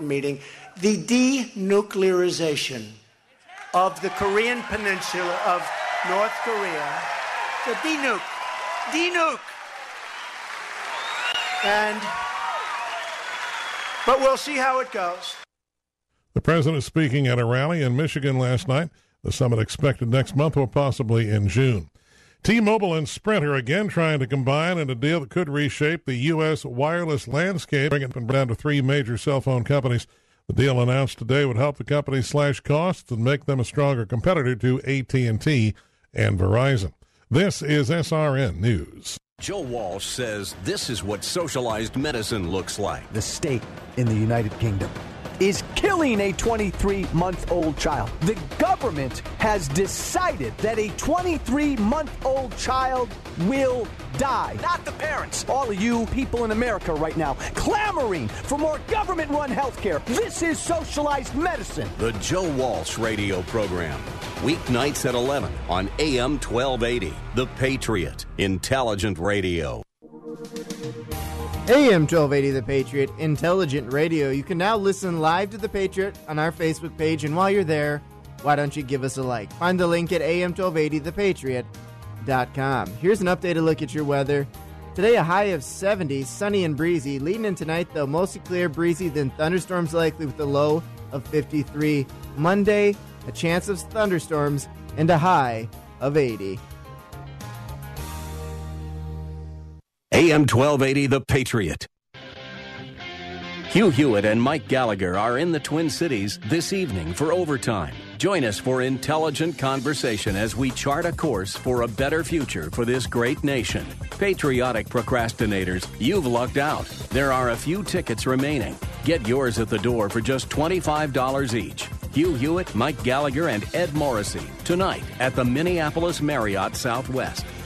Meeting the denuclearization of the Korean Peninsula of North Korea. The denuke. Denuke. And, but we'll see how it goes. The president speaking at a rally in Michigan last night. The summit expected next month or possibly in June. T-Mobile and Sprint are again trying to combine in a deal that could reshape the U.S. wireless landscape, bring it down to three major cell phone companies. The deal announced today would help the companies slash costs and make them a stronger competitor to AT&T and Verizon. This is SRN News. Joe Walsh says this is what socialized medicine looks like. The state in the United Kingdom is killing a 23 month old child. The government has decided that a 23 month old child will die. Not the parents. All of you people in America right now clamoring for more government run health care. This is socialized medicine. The Joe Walsh Radio Program. Weeknights at 11 on AM 1280. The Patriot. Intelligent Radio. AM 1280 The Patriot, intelligent radio. You can now listen live to The Patriot on our Facebook page, and while you're there, why don't you give us a like? Find the link at am1280thepatriot.com. Here's an updated look at your weather. Today, a high of 70, sunny and breezy. Leading in tonight, though, mostly clear, breezy, then thunderstorms likely with a low of 53. Monday, a chance of thunderstorms and a high of 80. AM 1280, The Patriot. Hugh Hewitt and Mike Gallagher are in the Twin Cities this evening for overtime. Join us for intelligent conversation as we chart a course for a better future for this great nation. Patriotic procrastinators, you've lucked out. There are a few tickets remaining. Get yours at the door for just $25 each. Hugh Hewitt, Mike Gallagher, and Ed Morrissey tonight at the Minneapolis Marriott Southwest.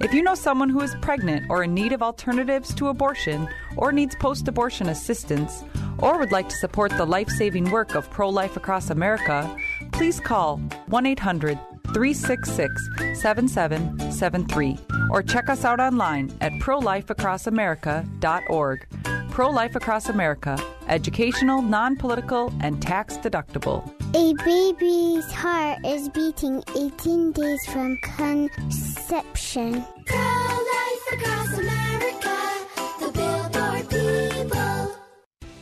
If you know someone who is pregnant or in need of alternatives to abortion or needs post abortion assistance or would like to support the life saving work of Pro Life Across America, please call 1 800 366 7773 or check us out online at prolifeacrossamerica.org. Pro Life Across America, educational, non political, and tax deductible. A baby's heart is beating 18 days from conception. Pro Life Across America, the Billboard people.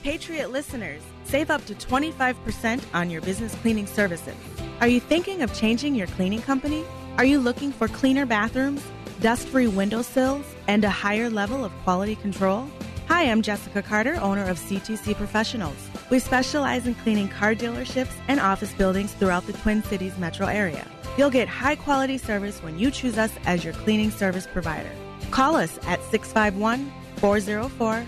Patriot listeners, save up to 25% on your business cleaning services. Are you thinking of changing your cleaning company? Are you looking for cleaner bathrooms, dust free windowsills, and a higher level of quality control? Hi, I'm Jessica Carter, owner of C2C Professionals. We specialize in cleaning car dealerships and office buildings throughout the Twin Cities metro area. You'll get high quality service when you choose us as your cleaning service provider. Call us at 651 404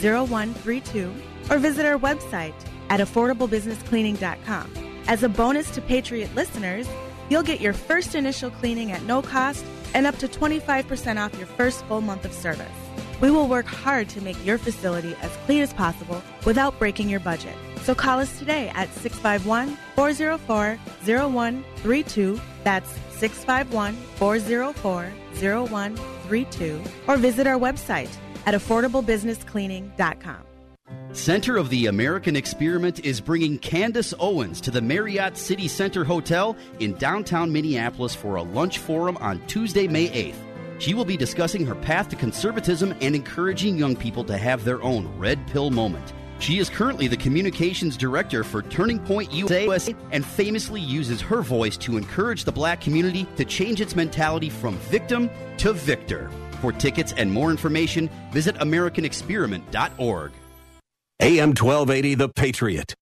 0132 or visit our website at affordablebusinesscleaning.com. As a bonus to Patriot listeners, you'll get your first initial cleaning at no cost and up to 25% off your first full month of service. We will work hard to make your facility as clean as possible without breaking your budget. So call us today at 651 404 0132. That's 651 404 0132. Or visit our website at affordablebusinesscleaning.com. Center of the American Experiment is bringing Candace Owens to the Marriott City Center Hotel in downtown Minneapolis for a lunch forum on Tuesday, May 8th. She will be discussing her path to conservatism and encouraging young people to have their own red pill moment. She is currently the communications director for Turning Point USA and famously uses her voice to encourage the black community to change its mentality from victim to victor. For tickets and more information, visit AmericanExperiment.org. AM 1280, The Patriot.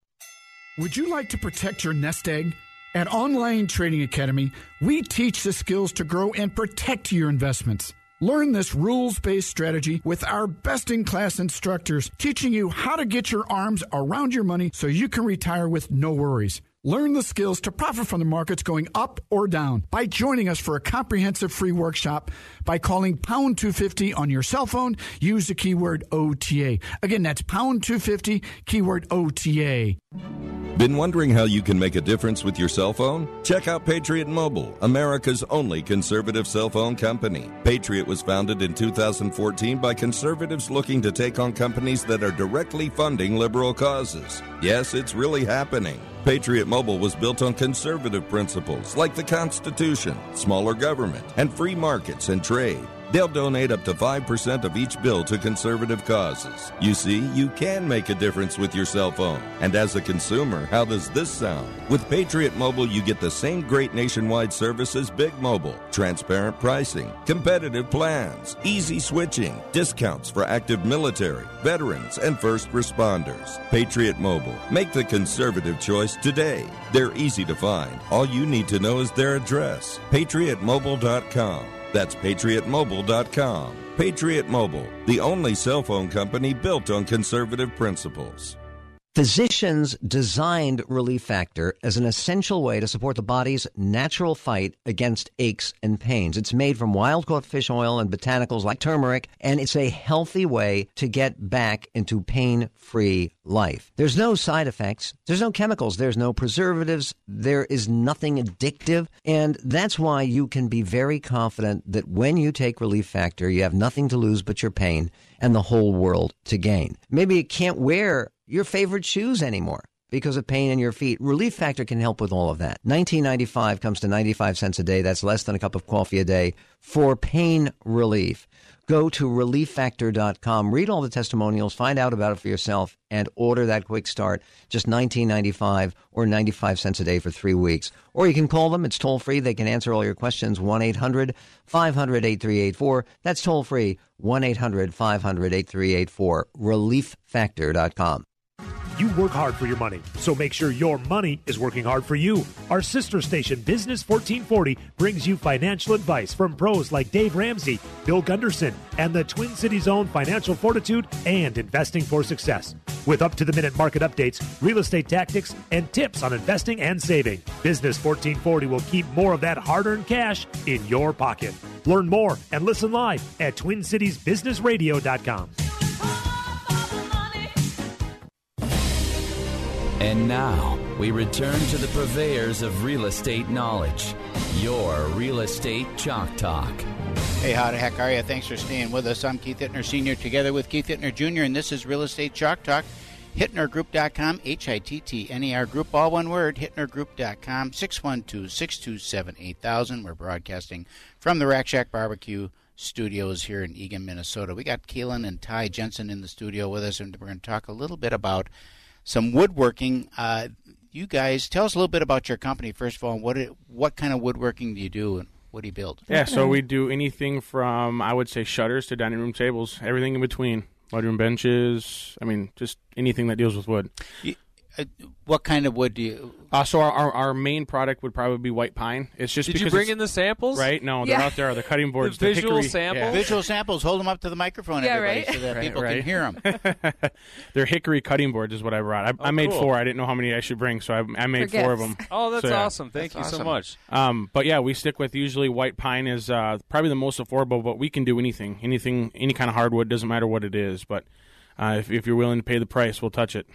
Would you like to protect your nest egg? At Online Trading Academy, we teach the skills to grow and protect your investments. Learn this rules based strategy with our best in class instructors, teaching you how to get your arms around your money so you can retire with no worries. Learn the skills to profit from the markets going up or down by joining us for a comprehensive free workshop by calling pound 250 on your cell phone. Use the keyword OTA. Again, that's pound 250, keyword OTA. Been wondering how you can make a difference with your cell phone? Check out Patriot Mobile, America's only conservative cell phone company. Patriot was founded in 2014 by conservatives looking to take on companies that are directly funding liberal causes. Yes, it's really happening. Patriot Mobile was built on conservative principles like the Constitution, smaller government, and free markets and trade. They'll donate up to 5% of each bill to conservative causes. You see, you can make a difference with your cell phone. And as a consumer, how does this sound? With Patriot Mobile, you get the same great nationwide service as Big Mobile transparent pricing, competitive plans, easy switching, discounts for active military, veterans, and first responders. Patriot Mobile. Make the conservative choice today. They're easy to find. All you need to know is their address patriotmobile.com. That's patriotmobile.com. Patriot Mobile, the only cell phone company built on conservative principles. Physicians designed Relief Factor as an essential way to support the body's natural fight against aches and pains. It's made from wild caught fish oil and botanicals like turmeric, and it's a healthy way to get back into pain free life. There's no side effects, there's no chemicals, there's no preservatives, there is nothing addictive, and that's why you can be very confident that when you take Relief Factor, you have nothing to lose but your pain and the whole world to gain. Maybe you can't wear your favorite shoes anymore because of pain in your feet. Relief Factor can help with all of that. 1995 comes to 95 cents a day. That's less than a cup of coffee a day for pain relief. Go to relieffactor.com, read all the testimonials, find out about it for yourself, and order that quick start. Just $19.95 or 95 cents a day for three weeks. Or you can call them. It's toll free. They can answer all your questions. 1 800 500 8384. That's toll free. 1 800 500 8384. Relieffactor.com. You work hard for your money, so make sure your money is working hard for you. Our sister station, Business 1440, brings you financial advice from pros like Dave Ramsey, Bill Gunderson, and the Twin Cities own Financial Fortitude and Investing for Success. With up to the minute market updates, real estate tactics, and tips on investing and saving, Business 1440 will keep more of that hard earned cash in your pocket. Learn more and listen live at TwinCitiesBusinessRadio.com. And now we return to the purveyors of real estate knowledge. Your Real Estate Chalk Talk. Hey, how the heck are you? Thanks for staying with us. I'm Keith Hittner Sr. together with Keith Hittner Jr., and this is Real Estate Chalk Talk. HittnerGroup.com, H I T T N E R Group, all one word, HittnerGroup.com, 612 627 8000. We're broadcasting from the Rack Shack Barbecue studios here in Eagan, Minnesota. We got Keelan and Ty Jensen in the studio with us, and we're going to talk a little bit about some woodworking. Uh, you guys, tell us a little bit about your company, first of all. What, it, what kind of woodworking do you do, and what do you build? Yeah, so we do anything from I would say shutters to dining room tables, everything in between. Mudroom benches. I mean, just anything that deals with wood. Uh, what kind of wood do you? Uh, so our, our, our main product would probably be white pine. It's just Did you because bring it's- in the samples? Right? No, they're out there. The cutting boards, The visual hickory, samples? yeah. Visual samples. Hold them up to the microphone, Yeah, everybody, right. so that Right, people right. can hear them. They're hickory cutting boards, is what I brought. I, I Oh, made cool. four. I didn't know how many I should bring, so I, I made For four of them. Oh, that's So, yeah. awesome. Thank That's you so much. Um, but yeah, we stick with usually white pine is uh, probably the most affordable, but we can do anything, anything, any kind of hardwood. Doesn't matter what it is, but uh, if, if you're willing to pay the price, we'll touch it.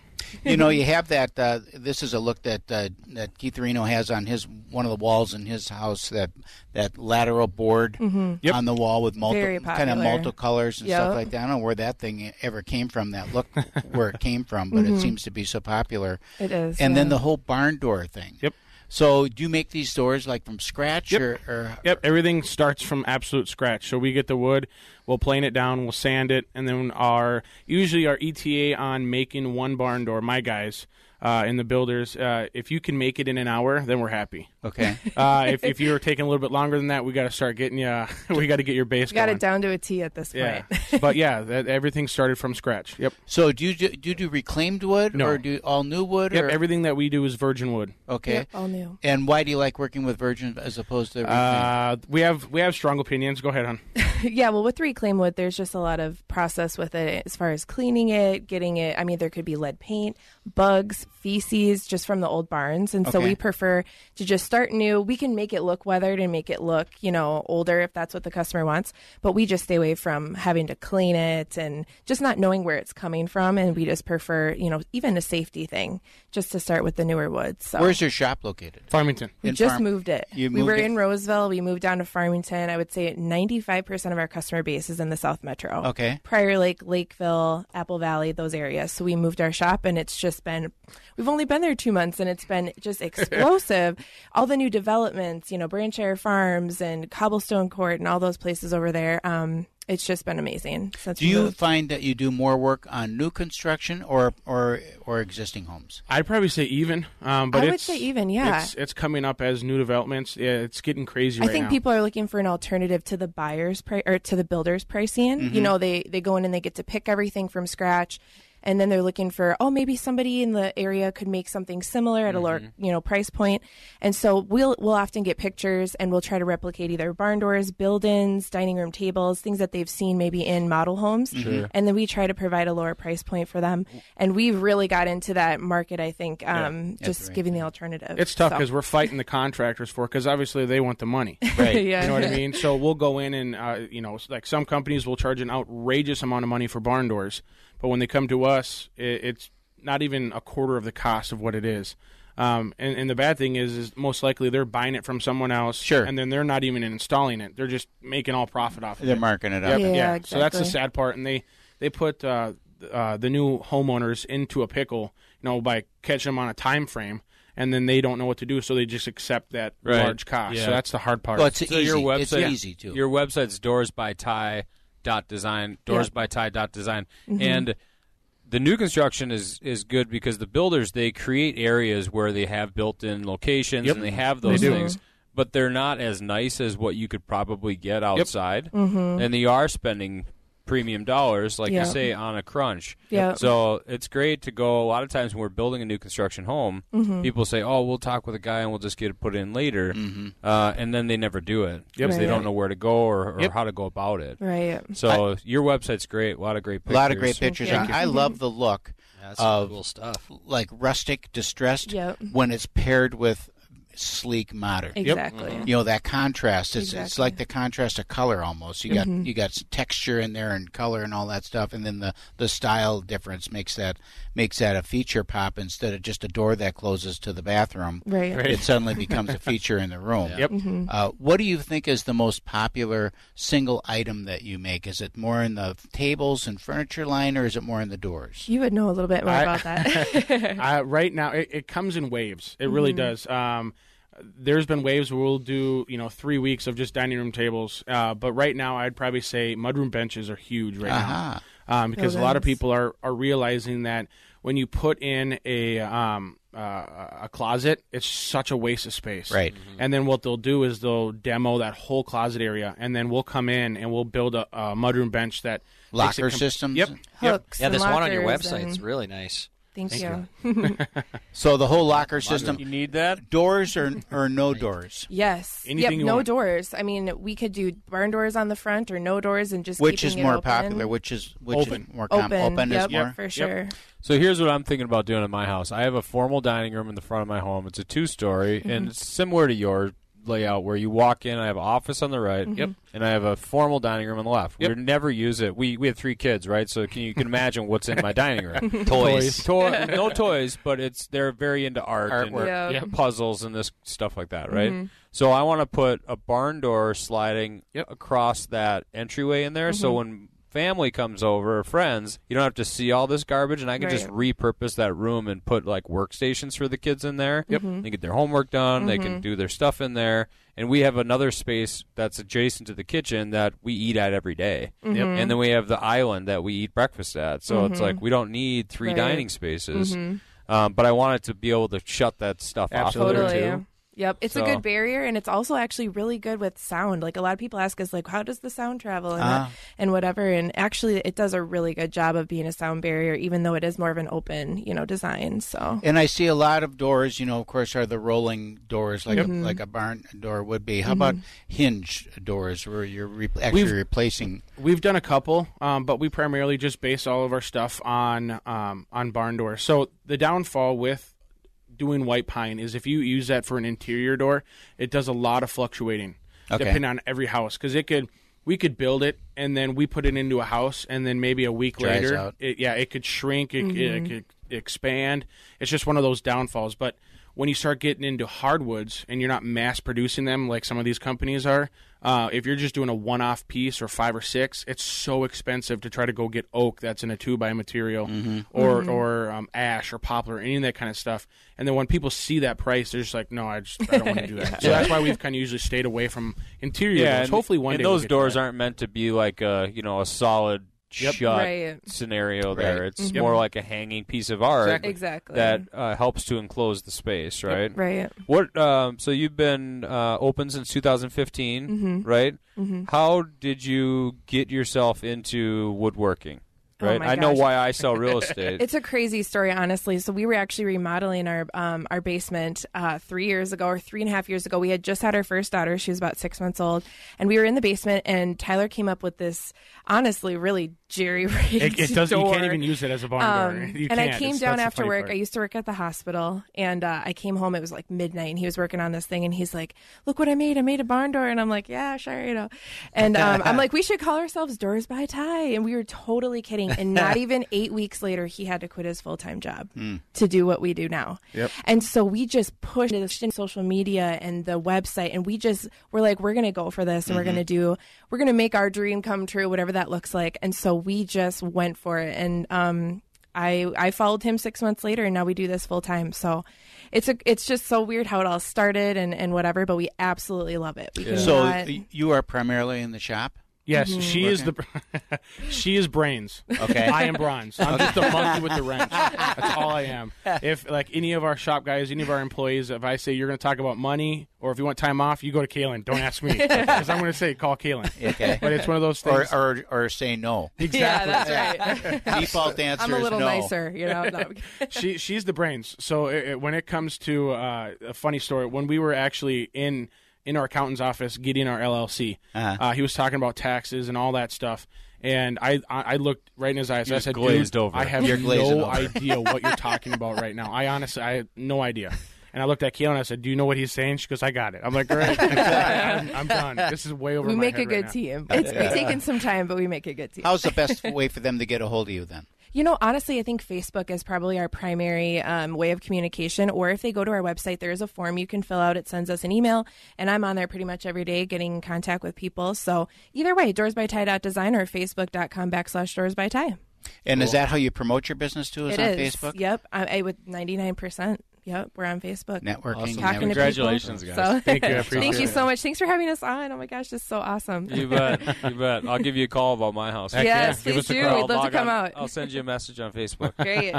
You know, you have that. Uh, this is a look that uh, that Keith Reno has on his one of the walls in his house. That that lateral board Mhm. Yep. on the wall with Very multiple kind of popular. multicolors and Yep. stuff like that. I don't know where that thing ever came from. That look where it came from, but it Mhm. seems to be so popular. It is, And then the whole barn door thing. Yep. So do you make these doors like from scratch Yep. or, or Yep, everything starts from absolute scratch. So we get the wood, we'll plane it down, we'll sand it, and then our usually our ETA on making one barn door, my guys. Uh, in the builders, uh, if you can make it in an hour, then we're happy. Okay. Uh, if if you're taking a little bit longer than that, we got to start getting you. we got to get your base got going. it down to a T at this point. Yeah, point. but yeah, that, everything started from scratch. Yep. So do you do, do you do reclaimed wood No. or do all new wood? Yep. or? Everything that we do is virgin wood. Okay. Yep, all new. And why do you like working with virgin as opposed to reclaimed? Uh, we have we have strong opinions. Go ahead, hon. yeah, well, with reclaimed wood, there's just a lot of process with it as far as cleaning it, getting it. I mean, there could be lead paint, bugs, feces, just from the old barns, and so Okay. we prefer to just start new. We can make it look weathered and make it look, you know, older if that's what the customer wants, but we just stay away from having to clean it and just not knowing where it's coming from, and we just prefer, you know, even a safety thing, just to start with the newer wood. So Where's your shop located? Farmington. we In just Farm- moved it. You we moved were it? in Roseville. We moved down to Farmington. I would say 95% of our customer base is in the South Metro. Okay. Prior Lake, Lakeville, Apple Valley, those areas. So we moved our shop and it's just been, we've only been there two months and it's been just explosive. all the new developments, you know, Brandtjen Farms and Cobblestone Court and all those places over there. Um, it's just been amazing. Since Do you moved. find that you do more work on new construction or or or existing homes? I'd probably say even, um, but I would it's, say even, yeah. It's, it's coming up as new developments. Yeah, it's getting crazy I right think now. people are looking for an alternative to the buyers pri- or to the builders pricing. Mhm. You know, they they go in and they get to pick everything from scratch, and then they're looking for oh maybe somebody in the area could make something similar at a lower you know price. And so we'll we'll often get pictures and we'll try to replicate either barn doors, build-ins, dining room tables, things that they've seen maybe in model homes, Sure. and then we try to provide a lower price point for them. And we've really got into that market. I think um, That's just right. giving the alternative. It's tough So- because we're fighting the contractors for because obviously they want the money, Right. Yeah. You know what I mean? So we'll go in and uh, you know, like some companies will charge an outrageous amount of money for barn doors, but when they come to us, it, it's not even a quarter of the cost of what it is. Um, and, and the bad thing is, is most likely they're buying it from someone else, Sure. and then they're not even installing it; they're just making all profit off of They're it. marking it up. Yep, Yeah, So that's the sad part, and they they put uh, uh, the new homeowners into a pickle, you know, by catching them on a time frame, and then they don't know what to do, so they just accept that Right. large cost. Yeah. So that's the hard part. Well, so your website, it's easy, too. Your website's doors by Ty dot design doors by Ty dot design Mhm. and the new construction is is good because the builders they create areas where they have built-in locations Yep. and they have those do. things but they're not as nice as what you could probably get outside Mhm. and they are spending premium dollars like Yeah. you say on a crunch Yeah. so it's great to go a lot of times when we're building a new construction home Mhm. people say oh we'll talk with a guy and we'll just get it put in later uh, and then they never do it because they Right. don't know where to go or, or Yep. how to go about it Right. so your website's great a lot of great A pictures lot of great pictures. Thank I, I love the look that's of cool stuff. like rustic distressed Yep. when it's paired with sleek modern. Exactly. You know that contrast. It's it's like the contrast of color almost. You got Mhm. you got some texture in there and color and all that stuff, and then the the style difference makes that makes that a feature pop instead of just a door that closes to the bathroom. Right. Right. It suddenly becomes a feature in the room. Yep. Mhm. Uh, what do you think is the most popular single item that you make? Is it more in the tables and furniture line, or is it more in the doors? You would know a little bit more I- about that. uh, right now, it, it comes in waves. It really Mhm. does. Um, there's been waves where we'll do you know three weeks of just dining room tables, uh, but right now I'd probably say mudroom benches are huge right Aha. now um, because a lot of people are are realizing that when you put in a um, uh, a closet, it's such a waste of space. Right. And then what they'll do is they'll demo that whole closet area, and then we'll come in and we'll build a, a mudroom bench that Locker com- systems? Yep. Hooks Yeah, and this one on your website website's and- really nice. Thank, Thank you. So the whole locker system. you need that Doors or or no doors? yes. Anything yep. you No want. doors. I mean, we could do barn doors on the front or no doors and just Which is it more open. popular? Which is which Open. is more com- Open. open yep, is more. for sure. So here's what I'm thinking about doing in my house. I have a formal dining room in the front of my home. It's a two story, Mm-hmm. and it's similar to your layout where you walk in. I have an office on the right, Mm-hmm. yep, and I have a formal dining room on the left. We never use it. We we have three kids, right? So can you can imagine what's in my dining room? Toys. Toy- no toys, but it's they're very into art Artwork. and Yep. puzzles and this stuff like that, right? Mhm. So I want to put a barn door sliding Yep. across that entryway in there. So Mhm. when family comes over or friends, you don't have to see all this garbage, and I can just repurpose that room and put like workstations for the kids in there. Yep. Mhm. They get their homework done. They can Mhm. do their stuff in there, and we have another space that's adjacent to the kitchen that we eat at every day. Yep. Mhm. And then we have the island that we eat breakfast at. So it's Mhm. like we don't need three Right. dining spaces. Mhm. Um, but I wanted to be able to shut that stuff off of Totally. yeah. Too. Yep, it's a good barrier, and it's also actually really good with sound. Like a lot of people ask us, like, how does the sound travel and, Ah. and whatever. And actually, it does a really good job of being a sound barrier, even though it is more of an open, you know, design. So And I see a lot of doors, you know, of course, are the rolling doors like Mhm. a, like a barn door would be. How about Mhm. hinge doors where you're re- actually We've- replacing? We've done a couple, um, but we primarily just base all of our stuff on um, on barn doors. So the downfall with doing white pine is if you use that for an interior door, it does a lot of fluctuating, Okay. depending on every house. Because it could, we could build it and then we put it into a house, and then maybe a week Dries later, out. it, yeah, it could shrink, it, it Mhm. could expand. It's just one of those downfalls. But when you start getting into hardwoods and you're not mass producing them like some of these companies are, uh, if you're just doing a one-off piece or five or six, it's so expensive to try to go get oak that's in a two-by material or Mm-hmm. or um, ash or poplar, any of that kind of stuff. And then when people see that price, they're just like, no, I just I don't want to do that. So that's why we've kind of usually stayed away from interior yeah, doors. and, Hopefully one and day we'll those get to doors that. aren't meant to be like a you know a solid Yep. shut Right. scenario there. Right. It's Mhm. more like a hanging piece of art Exactly. Exactly. that uh, helps to enclose the space, right? right. What? Um, so you've been uh, open since 2015, Mhm. right? Mhm. How did you get yourself into woodworking? Oh Right. my I know why I sell real estate. It's a crazy story, honestly. So we were actually remodeling our um, our basement uh, three years ago, or three and a half years ago. We had just had our first daughter; she was about six months old, and we were in the basement. And Tyler came up with this, honestly, really jerry rigged It, it does. You door. can't even use it as a barn door. Um, You and I can't. came It's- down after work. part. I used to work at the hospital, and uh, I came home. It was like midnight, and he was working on this thing, and he's like, "Look what I made! I made a barn door." And I'm like, "Yeah, sure, you know." And um, I'm like, "We should call ourselves Doors by Ty," and we were totally kidding. And not even eight weeks later, he had to quit his full time job to do what we do now. Yep. And so we just pushed sh- social media and the website, and we just were like, we're gonna go for this, and we're gonna do, we're gonna make our dream come true, whatever that looks like. And so we just went for it, and um, I I followed him six months later, and now we do this full time. So it's a it's just so weird how it all started and and whatever, but we absolutely love it. We So you are primarily in the shop. Yes, Mhm. she is the she is brains. Okay. I am bronze. I'm just a monkey with the wrench. That's all I am. If like any of our shop guys, any of our employees, if I say you're going to talk about money or if you want time off, you go to Kalen. Don't ask me because I'm going to say call Kalen. Okay. But it's one of those things. or or say no. exactly. yeah, that's right. Default answer I'm a is little no. nicer, you know. No. she she's the brains. So it, it- when it comes to uh, a funny story, when we were actually in in our accountant's office getting our LLC, Uh-huh. uh, he was talking about taxes and all that stuff. And I, I I looked right in his eyes. You I said, glazed over. I have You're no idea what you're talking about right now. I honestly, I had no idea." And I looked at Kayla and I said, "Do you know what he's saying?" She goes, "I got it." I'm like, "Great, I'm, I'm done. This is way over." we my make a head right good now." team. It's been taking some time, but we make a good team. How's the best way for them to get a hold of you then? You know, honestly, I think Facebook is probably our primary um, way of communication. Or if they go to our website, there is a form you can fill out. It sends us an email, and I'm on there pretty much every day getting in contact with people. So either way, doorsbyty.design or facebook.com backslash doorsbyty. And is that how you promote your business too? Is It on is. Facebook? Yep. I, I with 99%. Yep. We're on Facebook. Networking. Awesome. Talking Congratulations, to guys. people. So, Thank you, I appreciate Thank you so much. Thanks for having us on. Oh my gosh, this is so awesome. You bet. You bet. I'll give you a call about my house. Heck yes, yeah. Give please us a do. call. We'd I'll love to come on- out. I'll send you a message on Facebook. Great.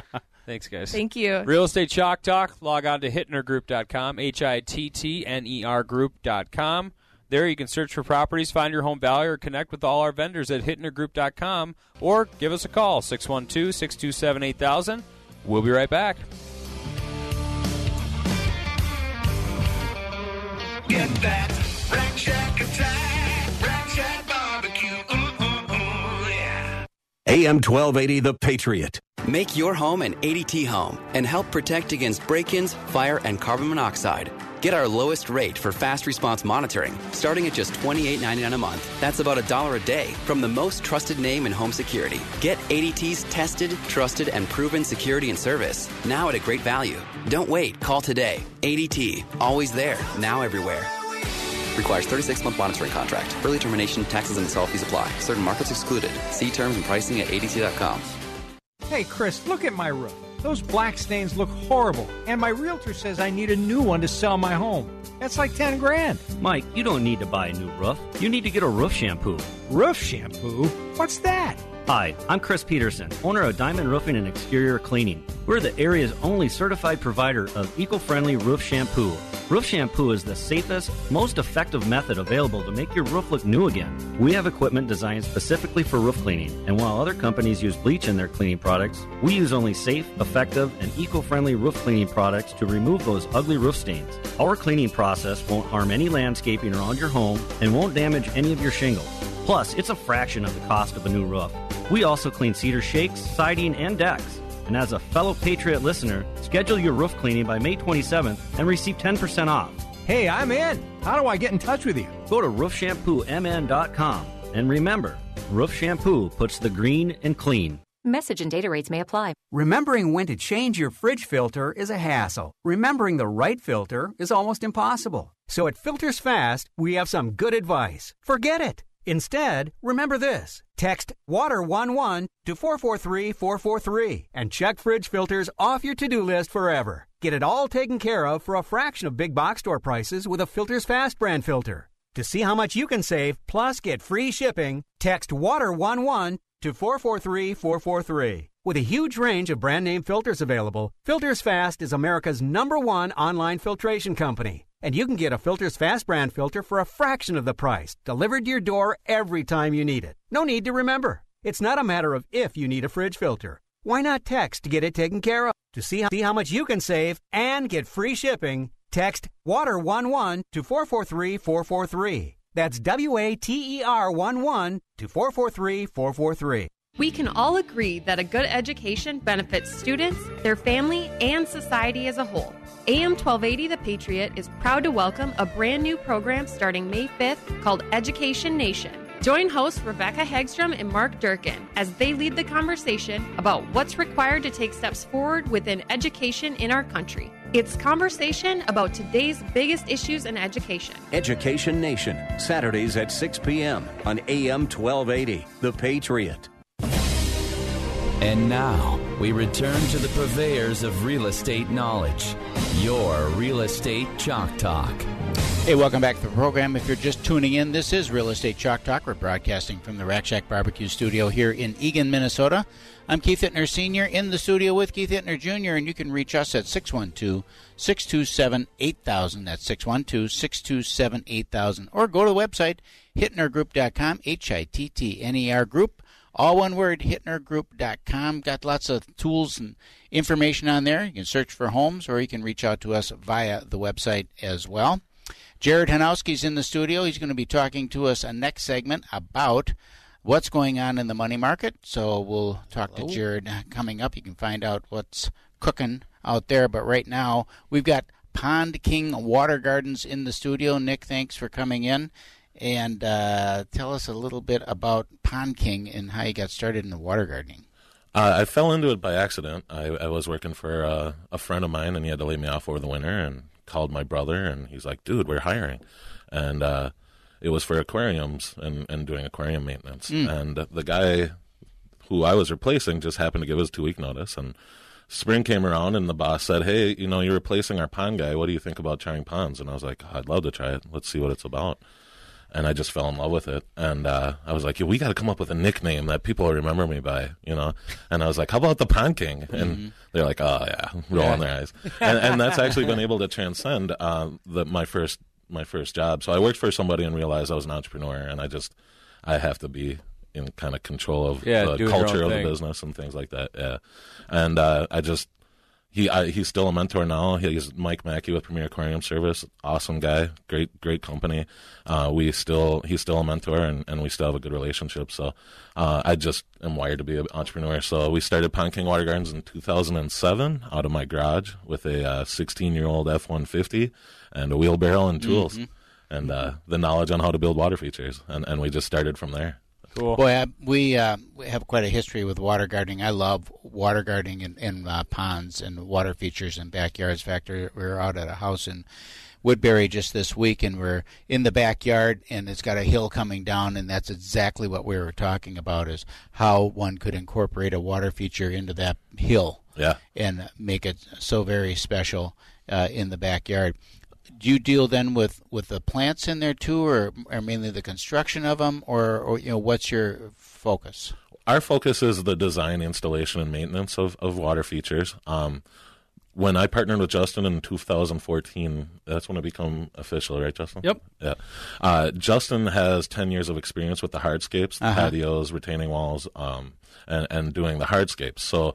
Thanks, guys. Thank you. Real Estate Chalk Talk. Log on to hittnergroup.com, H I T T N E R group.com. There you can search for properties, find your home value, or connect with all our vendors at hittnergroup.com or give us a call, 612 627 8000. We'll be right back. Get that AM 1280, The Patriot. Make your home an ADT home and help protect against break ins, fire, and carbon monoxide. Get our lowest rate for fast response monitoring, starting at just $28.99 a month. That's about a dollar a day from the most trusted name in home security. Get ADT's tested, trusted, and proven security and service now at a great value. Don't wait. Call today. ADT, always there, now everywhere. Requires 36 month monitoring contract. Early termination, taxes, and install fees apply. Certain markets excluded. See terms and pricing at ADT.com. Hey, Chris, look at my roof. Those black stains look horrible, and my realtor says I need a new one to sell my home. That's like 10 grand. Mike, you don't need to buy a new roof. You need to get a roof shampoo. Roof shampoo? What's that? Hi, I'm Chris Peterson, owner of Diamond Roofing and Exterior Cleaning. We're the area's only certified provider of eco friendly roof shampoo. Roof shampoo is the safest, most effective method available to make your roof look new again. We have equipment designed specifically for roof cleaning, and while other companies use bleach in their cleaning products, we use only safe, effective, and eco friendly roof cleaning products to remove those ugly roof stains. Our cleaning process won't harm any landscaping around your home and won't damage any of your shingles. Plus, it's a fraction of the cost of a new roof. We also clean cedar shakes, siding, and decks. And as a fellow Patriot listener, schedule your roof cleaning by May 27th and receive 10% off. Hey, I'm in. How do I get in touch with you? Go to roofshampoomn.com. And remember, Roof Shampoo puts the green and clean. Message and data rates may apply. Remembering when to change your fridge filter is a hassle. Remembering the right filter is almost impossible. So at Filters Fast, we have some good advice. Forget it. Instead, remember this. Text WATER11 to 443443 and check fridge filters off your to-do list forever. Get it all taken care of for a fraction of big box store prices with a Filters Fast brand filter. To see how much you can save plus get free shipping, text WATER11 to 443443. With a huge range of brand name filters available, Filters Fast is America's number one online filtration company. And you can get a Filters Fast brand filter for a fraction of the price, delivered to your door every time you need it. No need to remember. It's not a matter of if you need a fridge filter. Why not text to get it taken care of? To see how, see how much you can save and get free shipping, text WATER11 to 443443. That's W A T E R 11 to 443443. We can all agree that a good education benefits students, their family, and society as a whole. AM 1280 The Patriot is proud to welcome a brand new program starting May 5th called Education Nation. Join hosts Rebecca Hegstrom and Mark Durkin as they lead the conversation about what's required to take steps forward within education in our country. It's conversation about today's biggest issues in education. Education Nation, Saturdays at 6 p.m. on AM 1280. The Patriot. And now we return to the purveyors of real estate knowledge. Your Real Estate Chalk Talk. Hey, welcome back to the program. If you're just tuning in, this is Real Estate Chalk Talk. We're broadcasting from the Rack Shack Barbecue Studio here in Eagan, Minnesota. I'm Keith Hittner Sr. in the studio with Keith Hittner Jr., and you can reach us at 612 627 8000. That's 612 627 8000. Or go to the website, hittnergroup.com, H I T T N E R Group. All one word, hittnergroup.com. Got lots of tools and information on there. You can search for homes or you can reach out to us via the website as well. Jared Hanowski's in the studio. He's going to be talking to us a next segment about what's going on in the money market. So we'll talk to Jared uh, coming up. You can find out what's cooking out there. But right now, we've got Pond King Water Gardens in the studio. Nick, thanks for coming in. And uh, tell us a little bit about Pond King and how you got started in the water gardening. Uh, I fell into it by accident. I, I was working for uh, a friend of mine, and he had to lay me off over the winter. And called my brother, and he's like, "Dude, we're hiring," and uh, it was for aquariums and, and doing aquarium maintenance. Mm. And the guy who I was replacing just happened to give us two week notice, and spring came around, and the boss said, "Hey, you know, you're replacing our pond guy. What do you think about trying ponds?" And I was like, "I'd love to try it. Let's see what it's about." And I just fell in love with it. And uh, I was like, yeah, we got to come up with a nickname that people remember me by, you know. And I was like, how about the Pond King? And Mhm. they're like, oh yeah, rolling their eyes. And, and that's actually been able to transcend uh, the, my first my first job. So I worked for somebody and realized I was an entrepreneur, and I just I have to be in kind of control of Yeah, the doing your own culture of the business and things like that. Yeah, and uh, I just he I, he's still a mentor now. He's Mike Mackey with Premier Aquarium Service. Awesome guy, great great company. Uh, we still he's still a mentor, and, and we still have a good relationship. So uh, I just am wired to be an entrepreneur. So we started Pond King Water Gardens in 2007 out of my garage with a 16 year old F 150 and a wheelbarrow and tools. Mhm. And uh, the knowledge on how to build water features, and, and we just started from there. Cool. Boy, I, we, uh, we have quite a history with water gardening. I love water gardening in, in uh, ponds and water features and backyards. In fact, we were out at a house in Woodbury just this week, and we're in the backyard, and it's got a hill coming down, and that's exactly what we were talking about: is how one could incorporate a water feature into that hill, Yeah. and make it so very special uh, in the backyard. Do you deal then with, with the plants in there too, or, or mainly the construction of them, or, or you know what's your focus? Our focus is the design, installation, and maintenance of, of water features. Um, when I partnered with Justin in 2014, that's when it became official, right, Justin? Yep. Yeah. Uh, Justin has 10 years of experience with the hardscapes, the Uh-huh. patios, retaining walls, um, and, and doing the hardscapes. So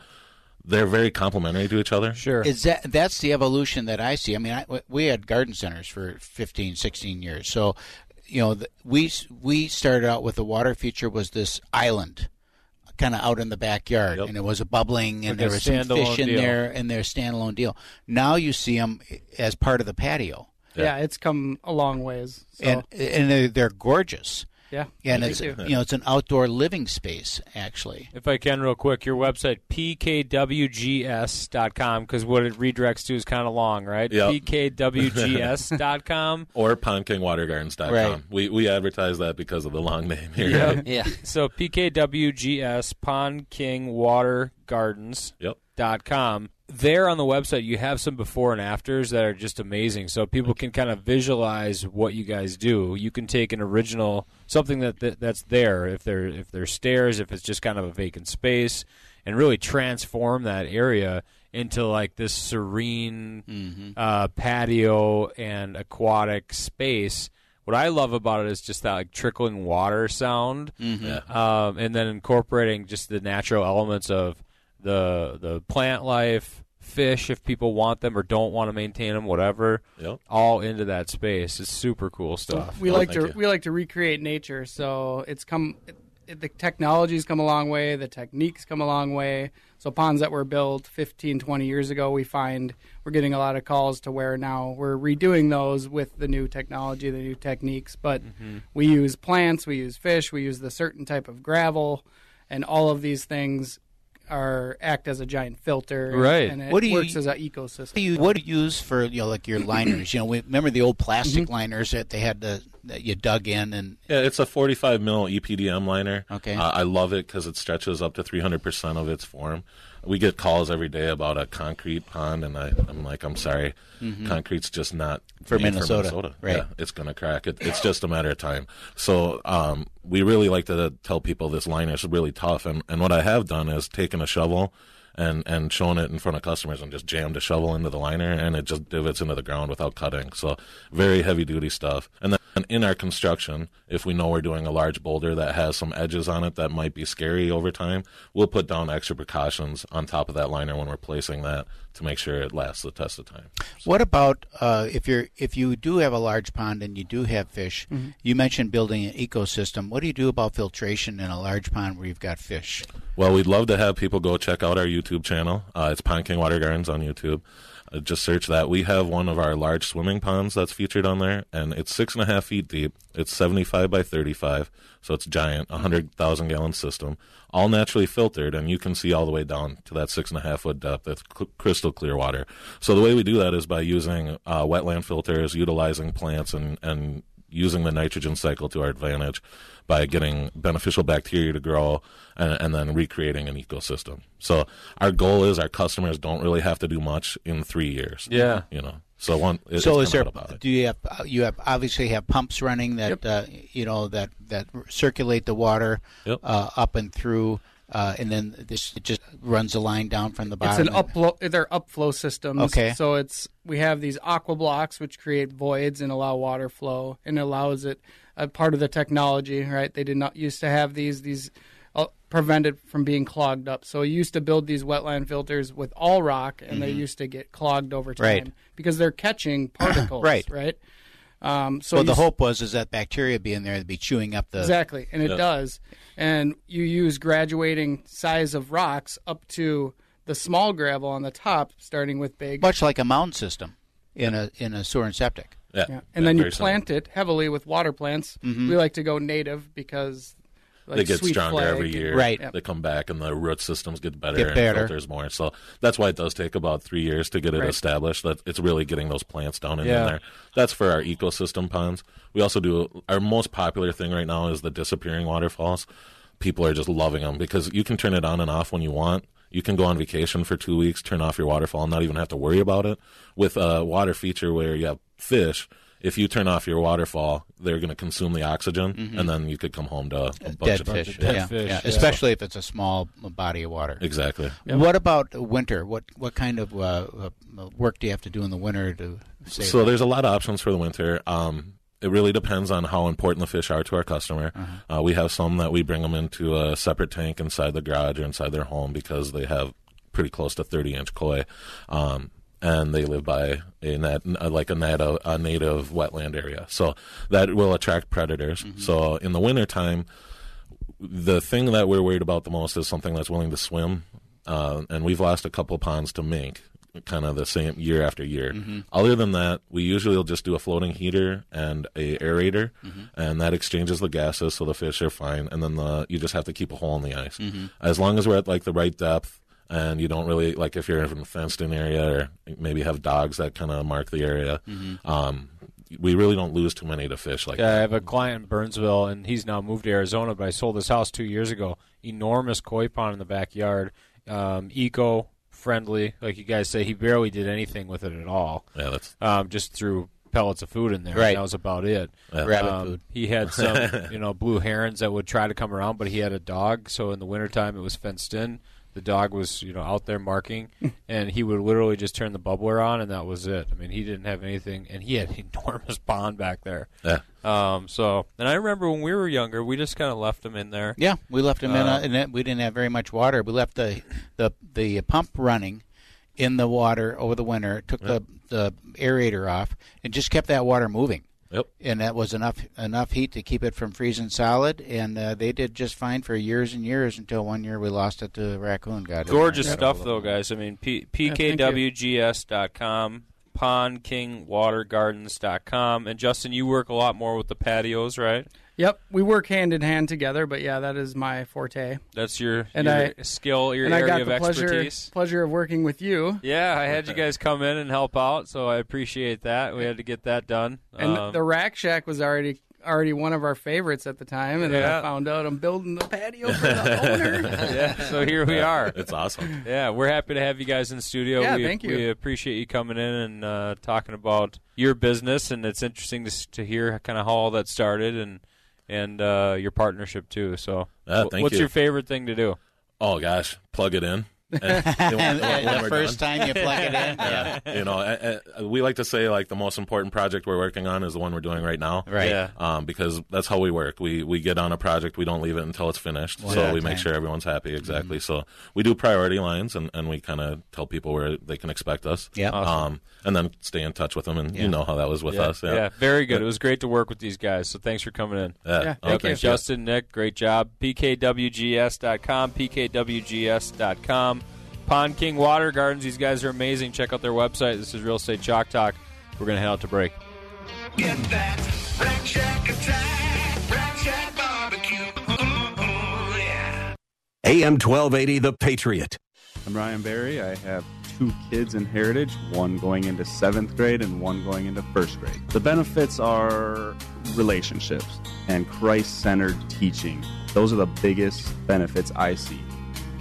they're very complementary to each other. Sure. Is that that's the evolution that I see? I mean, I, we had garden centers for 15, 16 years. So, you know, the, we we started out with the water feature was this island, kind of out in the backyard, and it was a bubbling, and Like there was some fish in deal. there, and their standalone deal. Now you see them as part of the patio, Yeah. it's come a long ways. So. and and they're, they're gorgeous. Yeah, and it's too. you know it's an outdoor living space actually. If I can, real quick, your website, pkwgs.com, because what it redirects to is kind of long, right? Yep. pkwgs.com. or pondkingwatergardens.com. Right. We, we advertise that because of the long name here. Yep. So PKWGS Pond King Water Gardens. Yep. Dot com. There on the website, you have some before and afters that are just amazing, so people can kind of visualize what you guys do. You can take an original something that, that that's there, if there if there's stairs, if it's just kind of a vacant space, and really transform that area into like this serene Mm-hmm. uh, patio and aquatic space. What I love about it is just that like trickling water sound, Mhm. um, and then incorporating just the natural elements of the the plant life, fish if people want them or don't want to maintain them, whatever. Yep. All into that space. It's super cool stuff. we like to we like to recreate nature. So it's come it, it- the technology's come a long way, the techniques come a long way. So ponds that were built 15, 20 years ago, we find we're getting a lot of calls to where now we're redoing those with the new technology, the new techniques. But Mm-hmm. we use plants, we use fish, we use the certain type of gravel, and all of these things are act as a giant filter, Right. And it What do you- works as an ecosystem. What do you what do you use for you know like your liners? You know, we, remember the old plastic mm-hmm. liners that they had to that you dug in and Yeah, it's a 45 mil EPDM liner. Okay. Uh, I love it because it stretches up to 300% of its form. We get calls every day about a concrete pond, and I, I'm like, I'm sorry, Mhm. concrete's just not For made Minnesota, right. Yeah, it's going to crack. It, it's just a matter of time. So um, we really like to tell people this liner is really tough. And, and what I have done is taken a shovel and, and shown it in front of customers and just jammed a shovel into the liner, and it just divots into the ground without cutting. So very heavy duty stuff. And then in our construction, if we know we're doing a large boulder that has some edges on it that might be scary over time, we'll put down extra precautions on top of that liner when we're placing that to make sure it lasts the test of time. What about uh, if you're if you do have a large pond and you do have fish? Mhm. You mentioned building an ecosystem. What do you do about filtration in a large pond where you've got fish? Well, we'd love to have people go check out our YouTube channel. Uh, it's Pond King Water Gardens on YouTube. Uh, just search that. We have one of our large swimming ponds that's featured on there, and it's six and a half feet deep. It's 75 by 35, so it's giant, 100,000 gallon system, all naturally filtered, and you can see all the way down to that six and a half foot depth. It's cl- crystal clear water. So the way we do that is by using uh, wetland filters, utilizing plants, and, and using the nitrogen cycle to our advantage by getting beneficial bacteria to grow and, and then recreating an ecosystem. So our goal is our customers don't really have to do much in three years. Yeah. you know. So one. it- so is there? about. Do you have you have obviously have pumps running that uh, you know that that circulate the water Yep. uh, up and through, uh, and then this it just runs a line down from the bottom. It's an upflow. They're upflow systems. Okay. So it's we have these aqua blocks which create voids and allow water flow and allows it a part of the technology. Right. They did not used to have these these uh, prevented from being clogged up. So you used to build these wetland filters with all rock, and they Mhm. used to get clogged over time Right. because they're catching particles. Right. Right. Um, so So you the s- hope was is that bacteria be in there to be chewing up the Exactly, and it Yeah. does. And you use graduating size of rocks up to the small gravel on the top, starting with big. much like a mound system in a in a sewer and septic. Yeah. And then you plant it heavily with water plants. Mhm. We like to go native because they get stronger flag every year. Right. They come back and the root systems get better Get and better. filters more. So that's why it does take about three years to get it Right. established. That it's really getting those plants down in, Yeah. there. That's for our ecosystem ponds. We also do our most popular thing right now is the disappearing waterfalls. People are just loving them because you can turn it on and off when you want. You can go on vacation for two weeks, turn off your waterfall, and not even have to worry about it. With a water feature where you have fish, if you turn off your waterfall, they're going to consume the oxygen, Mhm. and then you could come home to a bunch Dead of fish, dead yeah, fish. yeah. especially if it's a small body of water. Exactly. What about winter? What what kind of uh, uh, work do you have to do in the winter to save? So that? there's a lot of options for the winter. Um, it really depends on how important the fish are to our customer. Uh-huh. Uh, we have some that we bring them into a separate tank inside the garage or inside their home because they have pretty close to 30 inch koi. Um, and they live by a nat, uh, like a native, a native wetland area. So that will attract predators. Mm-hmm. So in the wintertime, the thing that we're worried about the most is something that's willing to swim. Uh, and we've lost a couple ponds to mink, kind of the same year after year. Mhm. Other than that, we usually will just do a floating heater and a aerator, Mhm. and that exchanges the gases so the fish are fine. And then the, you just have to keep a hole in the ice. Mhm. As long as we're at like the right depth, and you don't really like if you're in a fenced-in area or maybe have dogs that kind of mark the area. Mhm. Um, we really don't lose too many to fish like yeah, I have a client in Burnsville, and he's now moved to Arizona. But I sold his house two years ago. Enormous koi pond in the backyard, um, eco friendly, like you guys say. He barely did anything with it at all. Yeah, that's um, just threw pellets of food in there. Right. and that was about it. Yeah. Rabbit Um, food. He had some, you know, blue herons that would try to come around, but he had a dog, so in the wintertime it was fenced in. The dog was, you know, out there marking, and he would literally just turn the bubbler on, and that was it. I mean, he didn't have anything, and he had an enormous pond back there. Yeah. Um. So, and I remember when we were younger, we just kind of left him in there. Yeah, we left them in, Uh, uh, and it- we didn't have very much water. We left the the the pump running in the water over the winter. Took the the aerator off and just kept that water moving. Yep. And that was enough enough heat to keep it from freezing solid. And uh, they did just fine for years and years until one year we lost it to raccoon. Got it. Gorgeous stuff, though, guys. I mean, P- Yeah, thank you. pkwgs.com, pondkingwatergardens.com. And Justin, you work a lot more with the patios, right? Yep, we work hand in hand together, but yeah, that is my forte. That's your, And your I- skill, your and I area got of the pleasure expertise. pleasure of working with you. Yeah, I had you guys come in and help out, so I appreciate that. We had to get that done. And Um, the Rack Shack was already already one of our favorites at the time, and then I found out I'm building the patio for the owner. yeah, so here we are. It's awesome. Yeah, we're happy to have you guys in the studio. Yeah, we, thank you. We appreciate you coming in and uh, talking about your business, and it's interesting to, to hear kind of how all that started and and uh, your partnership too. So, thank what's you. your favorite thing to do? Oh gosh, plug it in. And, And when the first done. time you plug it in, yeah. you know, uh, uh, we like to say like the most important project we're working on is the one we're doing right now, Right. Yeah. Um, because that's how we work. We we get on a project, we don't leave it until it's finished, One so at a we make sure everyone's happy. Exactly. So we do priority lines, and, and we kind of tell people where they can expect us. Yeah. Um, and then stay in touch with them, and Yeah. you know how that was with yeah. us. Yeah. yeah, very good. It was great to work with these guys. So thanks for coming in. Yeah. Yeah, Oh, thank you. Justin, Nick, great job. PKWGS.com, PKWGS.com. Pond King Water Gardens. These guys are amazing. Check out their website. This is Real Estate Chalk Talk. We're going to head out to break. Get that Rack Shack attack, Rack Shack barbecue. Ooh, yeah. AM 1280, The Patriot. I'm Ryan Barry. I have two kids in Heritage, one going into seventh grade and one going into first grade. The benefits are relationships and Christ centered teaching. Those are the biggest benefits I see.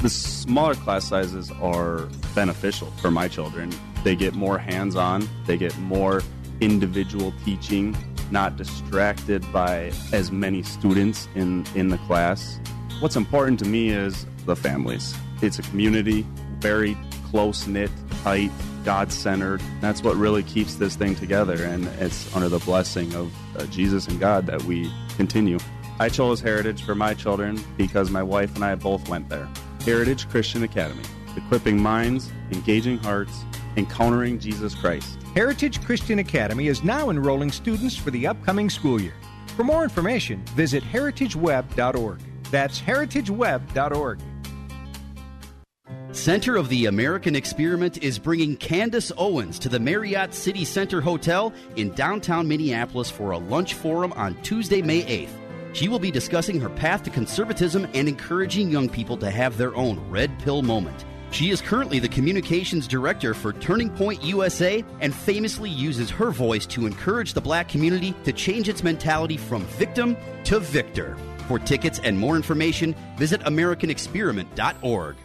The smaller class sizes are beneficial for my children. They get more hands on, they get more individual teaching, not distracted by as many students in, in the class. What's important to me is the families. It's a community, very close knit, tight, God centered. That's what really keeps this thing together, and it's under the blessing of uh, Jesus and God that we continue. I chose Heritage for my children because my wife and I both went there. Heritage Christian Academy, equipping minds, engaging hearts, encountering Jesus Christ. Heritage Christian Academy is now enrolling students for the upcoming school year. For more information, visit heritageweb.org. That's heritageweb.org. Center of the American Experiment is bringing Candace Owens to the Marriott City Center Hotel in downtown Minneapolis for a lunch forum on Tuesday, May 8th. She will be discussing her path to conservatism and encouraging young people to have their own red pill moment. She is currently the communications director for Turning Point USA and famously uses her voice to encourage the black community to change its mentality from victim to victor. For tickets and more information, visit AmericanExperiment.org.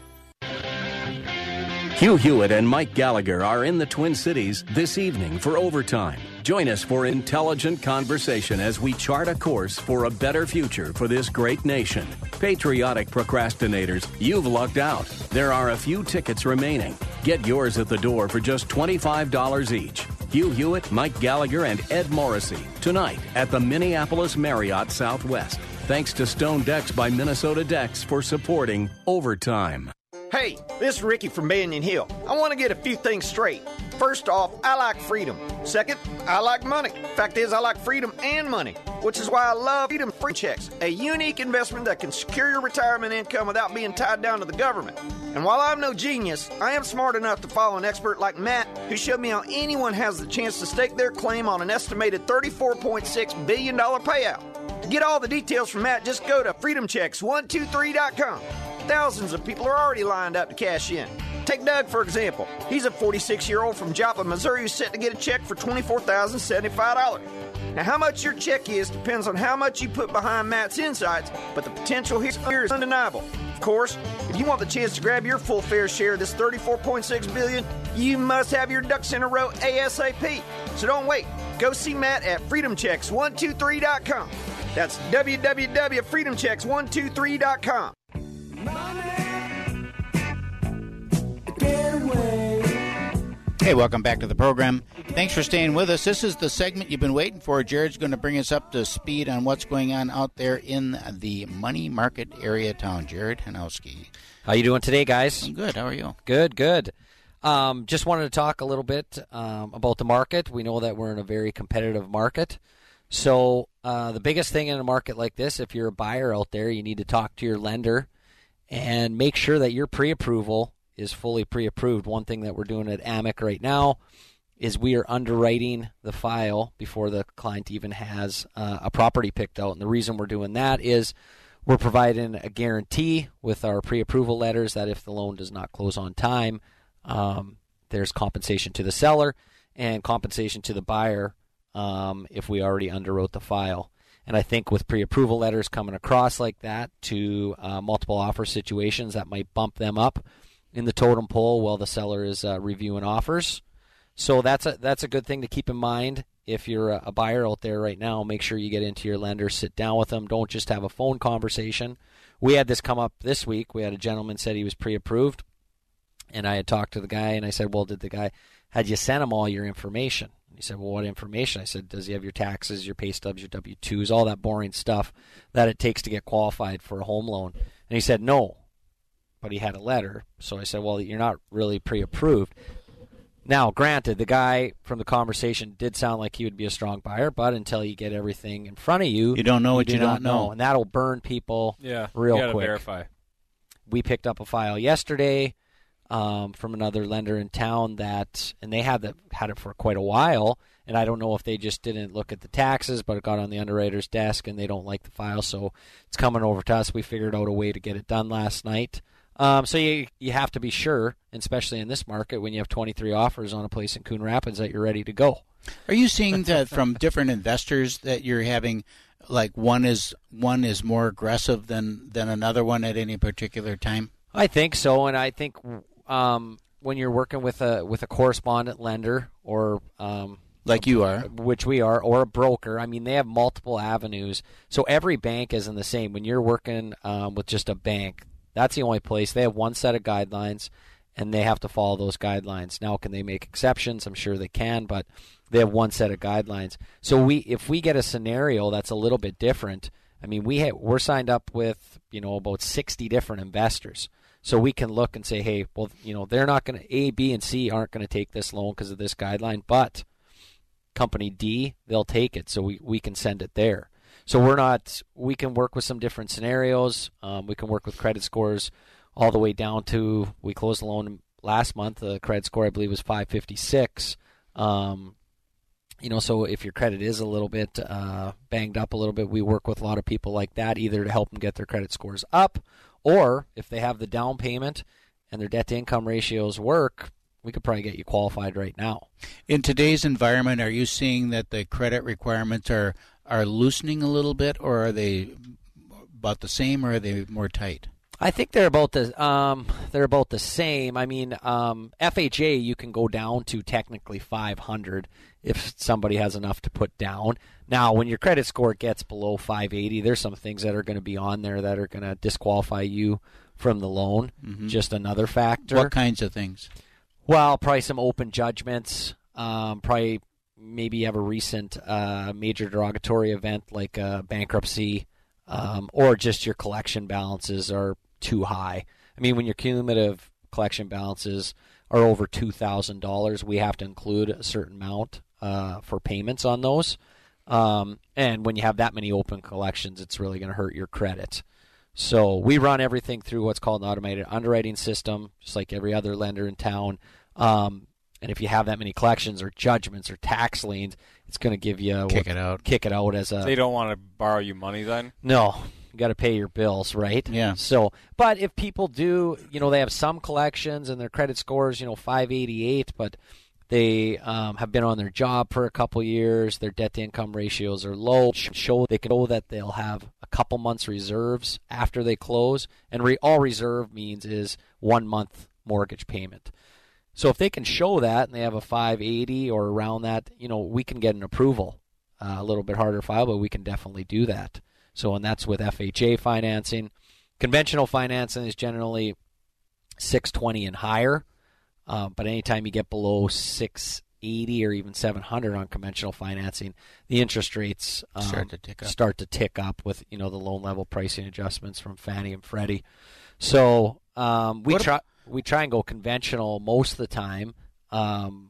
Hugh Hewitt and Mike Gallagher are in the Twin Cities this evening for overtime. Join us for intelligent conversation as we chart a course for a better future for this great nation. Patriotic procrastinators, you've lucked out. There are a few tickets remaining. Get yours at the door for just $25 each. Hugh Hewitt, Mike Gallagher, and Ed Morrissey tonight at the Minneapolis Marriott Southwest. Thanks to Stone Decks by Minnesota Decks for supporting Overtime. Hey, this is Ricky from Banyan Hill. I want to get a few things straight. First off, I like freedom. Second, I like money. Fact is, I like freedom and money, which is why I love Freedom Free Checks, a unique investment that can secure your retirement income without being tied down to the government. And while I'm no genius, I am smart enough to follow an expert like Matt who showed me how anyone has the chance to stake their claim on an estimated $34.6 billion payout. To get all the details from Matt, just go to freedomchecks123.com. Thousands of people are already lined up to cash in. Take Doug, for example. He's a 46 year old from Joplin, Missouri who's set to get a check for $24,075. Now, how much your check is depends on how much you put behind Matt's insights, but the potential here is undeniable. Of course, if you want the chance to grab your full fair share of this 34.6 billion, you must have your ducks in a row ASAP. So don't wait. Go see Matt at freedomchecks123.com. That's www.freedomchecks123.com. Hey, welcome back to the program. Thanks for staying with us. This is the segment you've been waiting for. Jared's going to bring us up to speed on what's going on out there in the money market area town. Jared Hanowski. How you doing today, guys? I'm good. How are you? Good, good. Um, just wanted to talk a little bit um, about the market. We know that we're in a very competitive market. So uh, the biggest thing in a market like this, if you're a buyer out there, you need to talk to your lender and make sure that your pre-approval is fully pre-approved. One thing that we're doing at AMIC right now is we are underwriting the file before the client even has uh, a property picked out. And the reason we're doing that is we're providing a guarantee with our pre-approval letters that if the loan does not close on time, um, there's compensation to the seller and compensation to the buyer um, if we already underwrote the file. And I think with pre-approval letters coming across like that to uh, multiple offer situations, that might bump them up in the totem pole while the seller is uh, reviewing offers. So that's a that's a good thing to keep in mind if you're a, a buyer out there right now. Make sure you get into your lender, sit down with them. Don't just have a phone conversation. We had this come up this week. We had a gentleman said he was pre-approved, and I had talked to the guy, and I said, "Well, did the guy had you sent him all your information?" He said, "Well, what information?" I said, "Does he have your taxes, your pay stubs, your W twos, all that boring stuff that it takes to get qualified for a home loan?" And he said, "No." But he had a letter, so I said, "Well, you're not really pre-approved." Now, granted, the guy from the conversation did sound like he would be a strong buyer, but until you get everything in front of you, You don't know what do you don't know. and that'll burn people Yeah, real you quick. verify. We picked up a file yesterday um, from another lender in town that, and they had that had it for quite a while, and I don't know if they just didn't look at the taxes, but it got on the underwriter's desk, and they don't like the file, so it's coming over to us. We figured out a way to get it done last night. Um, so you you have to be sure, especially in this market, when you have 23 offers on a place in Coon Rapids, that you're ready to go. Are you seeing that from different investors that you're having like one is one is more aggressive than than another one at any particular time? I think so, and I think um, when you're working with a with a correspondent lender or um, Like you are. which we are, or a broker. I mean, they have multiple avenues. So every bank isn't the same. When you're working um, with just a bank, that's the only place they have one set of guidelines, and they have to follow those guidelines. Now, can they make exceptions? I'm sure they can, but they have one set of guidelines. So we, if we get a scenario that's a little bit different, I mean, we ha- we're signed up with you know about 60 different investors. So we can look and say, hey, well, you know, they're not going to A, B, and C aren't going to take this loan because of this guideline, but company D, they'll take it. So we, we can send it there. So we're not, we can work with some different scenarios. Um, we can work with credit scores all the way down to, we closed the loan last month. The credit score, I believe, was 556. Um, you know, so if your credit is a little bit uh, banged up a little bit, we work with a lot of people like that either to help them get their credit scores up, or if they have the down payment and their debt to income ratios work, we could probably get you qualified right now. In today's environment, are you seeing that the credit requirements are are loosening a little bit, or are they about the same, or are they more tight? I think they're about the um, they're about the same. I mean, um, FHA you can go down to technically 500 if somebody has enough to put down. Now, when your credit score gets below 580, there's some things that are going to be on there that are going to disqualify you from the loan. Mhm. Just another factor. What kinds of things? Well, probably some open judgments. Um, probably maybe you have a recent uh, major derogatory event like bankruptcy, um, or just your collection balances are too high. I mean, when your cumulative collection balances are over two thousand dollars, we have to include a certain amount uh, for payments on those. Um, and when you have that many open collections, it's really going to hurt your credit. So we run everything through what's called an automated underwriting system, just like every other lender in town. Um, and if you have that many collections or judgments or tax liens, it's going to give you Kick it out. Kick it out as a. they don't want to borrow you money then. No, got to pay your bills, right? Yeah. So, but if people do, you know, they have some collections and their credit scores, you know, 588, but they um, have been on their job for a couple years, their debt to income ratios are low. Show they can show that they'll have a couple months reserves after they close, and re- all reserve means is one month mortgage payment. So if they can show that and they have a 580 or around that, you know, we can get an approval. Uh, a little bit harder file, but we can definitely do that. So, and that's with FHA financing. Conventional financing is generally 620 and higher, uh, but anytime you get below 680 or even 700 on conventional financing, the interest rates um, Start to tick up. start to tick up with you know the loan level pricing adjustments from Fannie and Freddie. So um, we What try we try and go conventional most of the time um,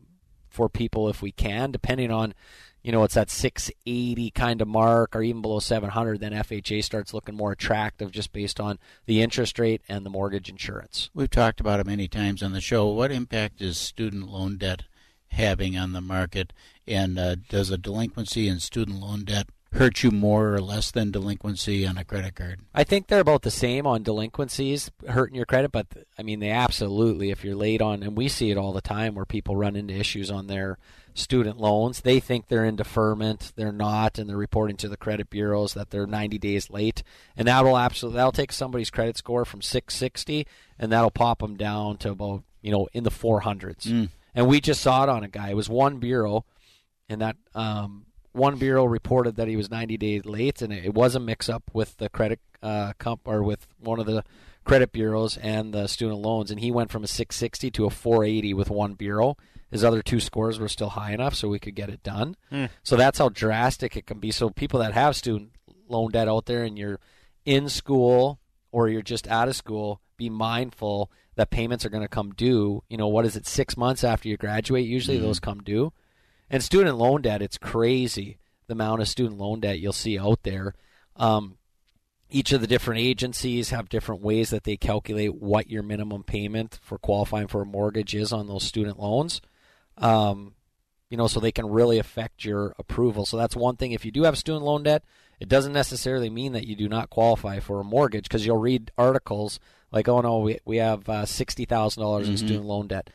for people if we can, depending on you know it's that 680 kind of mark or even below 700. Then FHA starts looking more attractive just based on the interest rate and the mortgage insurance. We've talked about it many times on the show. What impact is student loan debt having on the market? And uh, does a delinquency in student loan debt hurt you more or less than delinquency on a credit card? I think they're about the same on delinquencies hurting your credit, but I mean they absolutely if you're late on and we see it all the time where people run into issues on their student loans. They think they're in deferment, they're not, and they're reporting to the credit bureaus that they're 90 days late, and that will absolutely that'll take somebody's credit score from 660 and that'll pop them down to about you know in the 400s. Mm. And we just saw it on a guy. It was one bureau, and that um, one bureau reported that he was 90 days late, and it, it was a mix-up with the credit uh, comp or with one of the credit bureaus and the student loans, and he went from a 660 to a 480 with one bureau. His other two scores were still high enough, so we could get it done. Hmm. So that's how drastic it can be. So people that have student loan debt out there, and you're in school or you're just out of school, be mindful that payments are going to come due. You know, what is it? Six months after you graduate, usually Mhm. those come due. And student loan debt, it's crazy the amount of student loan debt you'll see out there. Um, each of the different agencies have different ways that they calculate what your minimum payment for qualifying for a mortgage is on those student loans. Um, you know, so they can really affect your approval. So that's one thing. If you do have student loan debt, it doesn't necessarily mean that you do not qualify for a mortgage because you'll read articles like, "Oh no, we we have uh, sixty thousand dollars in Mhm. student loan debt."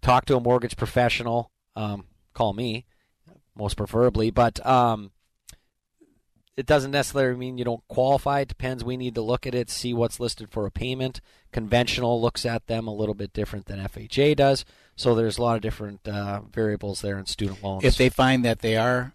Talk to a mortgage professional. Um, call me, most preferably, but um, it doesn't necessarily mean you don't qualify. It depends. We need to look at it, see what's listed for a payment. Conventional looks at them a little bit different than FHA does. So there's a lot of different uh, variables there in student loans. If they find that they are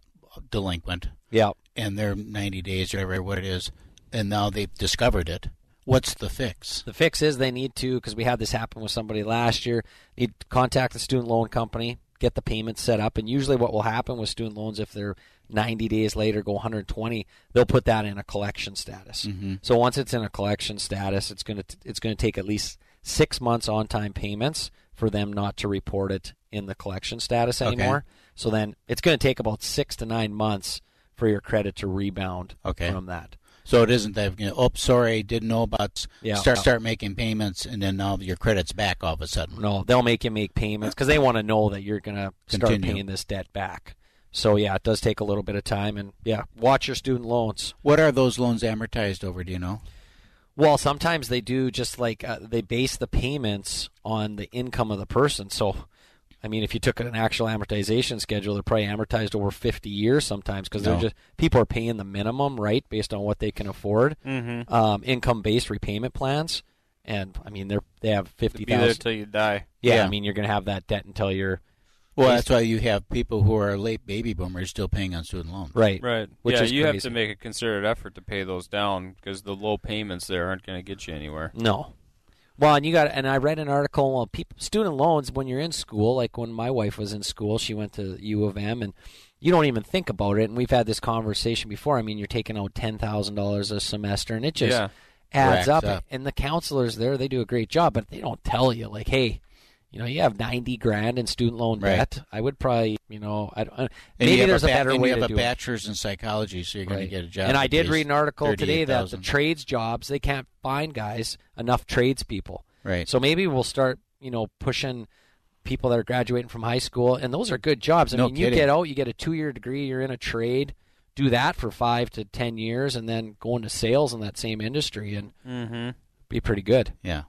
delinquent, yeah, and they're 90 days or whatever what it is, and now they've discovered it, what's the fix? The fix is they need to, because we had this happen with somebody last year, need to contact the student loan company, get the payment set up. And usually, what will happen with student loans, if they're 90 days later, go 120, they'll put that in a collection status. Mhm. So once it's in a collection status, it's going to it's going to take at least six months on time payments for them not to report it in the collection status Okay. anymore. So then it's going to take about six to nine months for your credit to rebound Okay. from that. So it isn't that you know, oh sorry didn't know about Yeah. start start making payments and then now your credit's back all of a sudden. No, they'll make you make payments because they want to know that you're going to start Continue. paying this debt back. So yeah, it does take a little bit of time, and yeah, watch your student loans. What are those loans amortized over? Do you know? Well, sometimes they do just like uh, they base the payments on the income of the person. So, I mean, if you took an actual amortization schedule, they're probably amortized over 50 years sometimes because No. they're just people are paying the minimum, right, based on what they can afford. Mhm. Um, income-based repayment plans, and I mean, they're they have fifty Be there thousand. you die. Yeah, Yeah. I mean, you're going to have that debt until you're Well, that's why you have people who are late baby boomers still paying on student loans. right, Right. Which yeah, is you have to make a concerted effort to pay those down because the low payments there aren't going to get you anywhere. No. Well, and you got, and I read an article. Well, people, student loans when you're in school, like when my wife was in school, she went to U of M, and you don't even think about it. And we've had this conversation before. I mean, you're taking out ten thousand dollars a semester, and it just Yeah. adds up. up. And the counselors there, they do a great job, but they don't tell you like, hey. You know, you have ninety grand in student loan Right. debt. I would probably, you know, I, don't- maybe you there's a, ba- better way you have a do it. bachelor's in psychology, so you're going to get a job. And I did read an article today that the trades jobs they can't find guys enough tradespeople. Right. So maybe we'll start, you know, pushing people that are graduating from high school, and those are good jobs. I No mean, you get out, you get a two-year degree, you're in a trade, do that for five to ten years, and then go into sales in that same industry, and Mm-hmm. be pretty good. Yeah,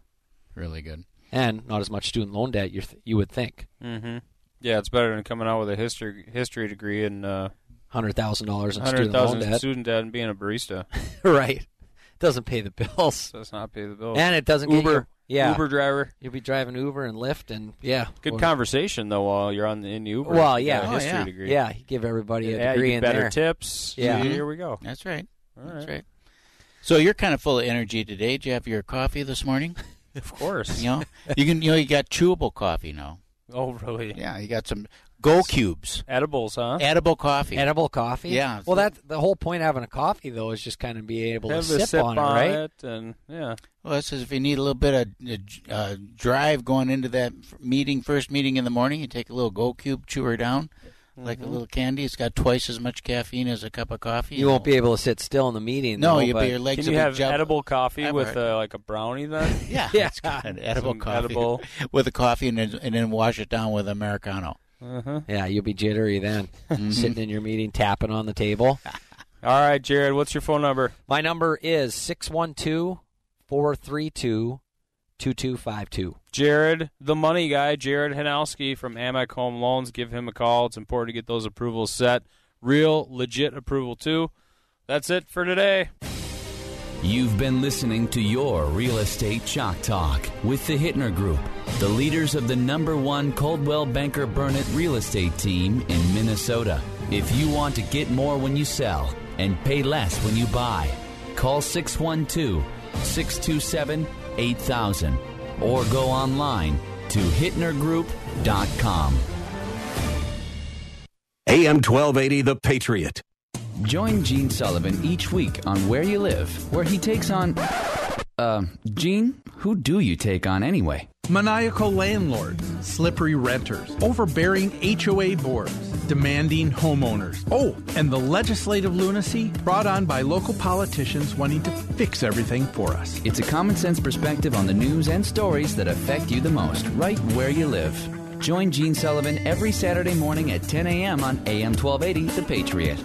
really good. And not as much student loan debt you th- you would think. Mm-hmm. Yeah, it's better than coming out with a history history degree and uh, Hundred thousand dollars in hundred student loan debt, student debt and being a barista. right? Doesn't pay the bills, Does not pay the bill. and it doesn't get Uber. you- yeah, Uber driver. You'll be driving Uber and Lyft, and yeah, Good Or- conversation though while you're on the in the Uber. Well, yeah, a history yeah. degree. Yeah, give everybody a Yeah, degree get in better there. tips. Yeah. See, here we go. That's right. All That's right. right. So you're kind of full of energy today. Did you have your coffee this morning? Of course. You know, you can. You know, you got chewable coffee now. Oh, really? Yeah, you got some Go Cubes, Edibles, huh? edible coffee. Edible coffee. Yeah. Well, that the whole point of having a coffee though is just kind of be able to sip, sip on, it, right? it, and yeah. Well, it says if you need a little bit of uh, uh, drive going into that meeting, first meeting in the morning, you take a little Go Cube, chew her down like a little candy. It's got twice as much caffeine as a cup of coffee. You won't be able to sit still in the meeting. No, though, you'll but- be your legs. Can will you be have jump- edible coffee I've with heard. uh, like a brownie then? Yeah, Yeah. it's got an edible Some coffee edible- with a coffee, and then, and then wash it down with americano. Uh-huh. Yeah, you'll be jittery then, Mm-hmm. sitting in your meeting, tapping on the table. All right, Jared, what's your phone number? My number is 612 432 2252. Jared, the money guy, Jared Hanowski from Amic Home Loans. Give him a call. It's important to get those approvals set. Real, legit approval, too. That's it for today. You've been listening to your Real Estate Chalk Talk with the Hittner Group, the leaders of the number one Coldwell Banker Burnett real estate team in Minnesota. If you want to get more when you sell and pay less when you buy, call 612 627 8000 or go online to hittnergroup.com. AM 1280, The Patriot. Join Gene Sullivan each week on Where You Live, where he takes on. Uh, Gene, who do you take on anyway? Maniacal landlords, slippery renters, overbearing HOA boards, demanding homeowners. Oh, and the legislative lunacy brought on by local politicians wanting to fix everything for us. It's a common sense perspective on the news and stories that affect you the most, right where you live. Join Gene Sullivan every Saturday morning at 10 a.m. on AM 1280, The Patriot.